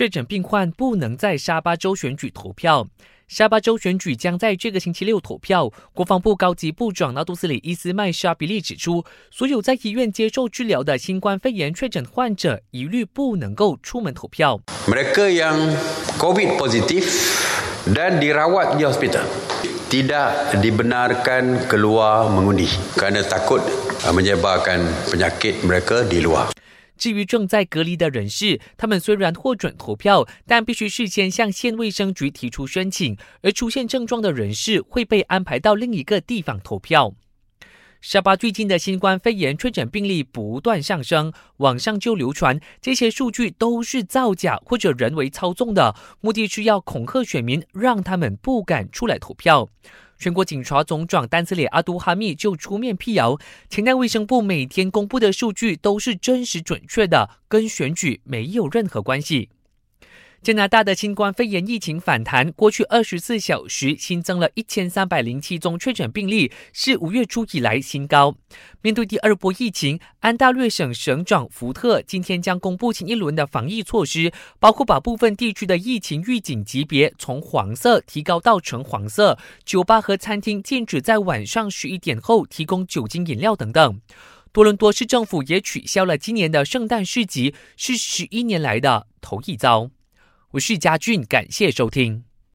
确诊病患不能在沙巴州选举投票。沙巴州选举将在这个星期六投票。国防部高级部长纳杜斯里伊斯麦沙比利指出，所有在医院接受治疗的新冠肺炎确诊患者一律不能够出门投票。Mereka yang COVID positif dan dirawat di hospital tidak dibenarkan keluar mengundi kerana takut menyebarkan penyakit mereka di luar. 至于正在隔离的人士，他们虽然获准投票，但必须事先向县卫生局提出申请。而出现症状的人士会被安排到另一个地方投票。沙巴最近的新冠肺炎确诊病例不断上升，网上就流传这些数据都是造假或者人为操纵的，目的是要恐吓选民，让他们不敢出来投票。全国警察总长丹斯里阿都哈密就出面辟谣，前代卫生部每天公布的数据都是真实准确的，跟选举没有任何关系。加拿大的新冠肺炎疫情反弹，过去二十四小时新增了一千三百零七宗确诊病例，是五月初以来新高。面对第二波疫情，安大略省省长福特今天将公布新一轮的防疫措施，包括把部分地区的疫情预警级别从黄色提高到橙黄色，酒吧和餐厅禁止在晚上十一点后提供酒精饮料等等。多伦多市政府也取消了今年的圣诞市集，是十一年来的头一遭。我是嘉俊，感谢收听。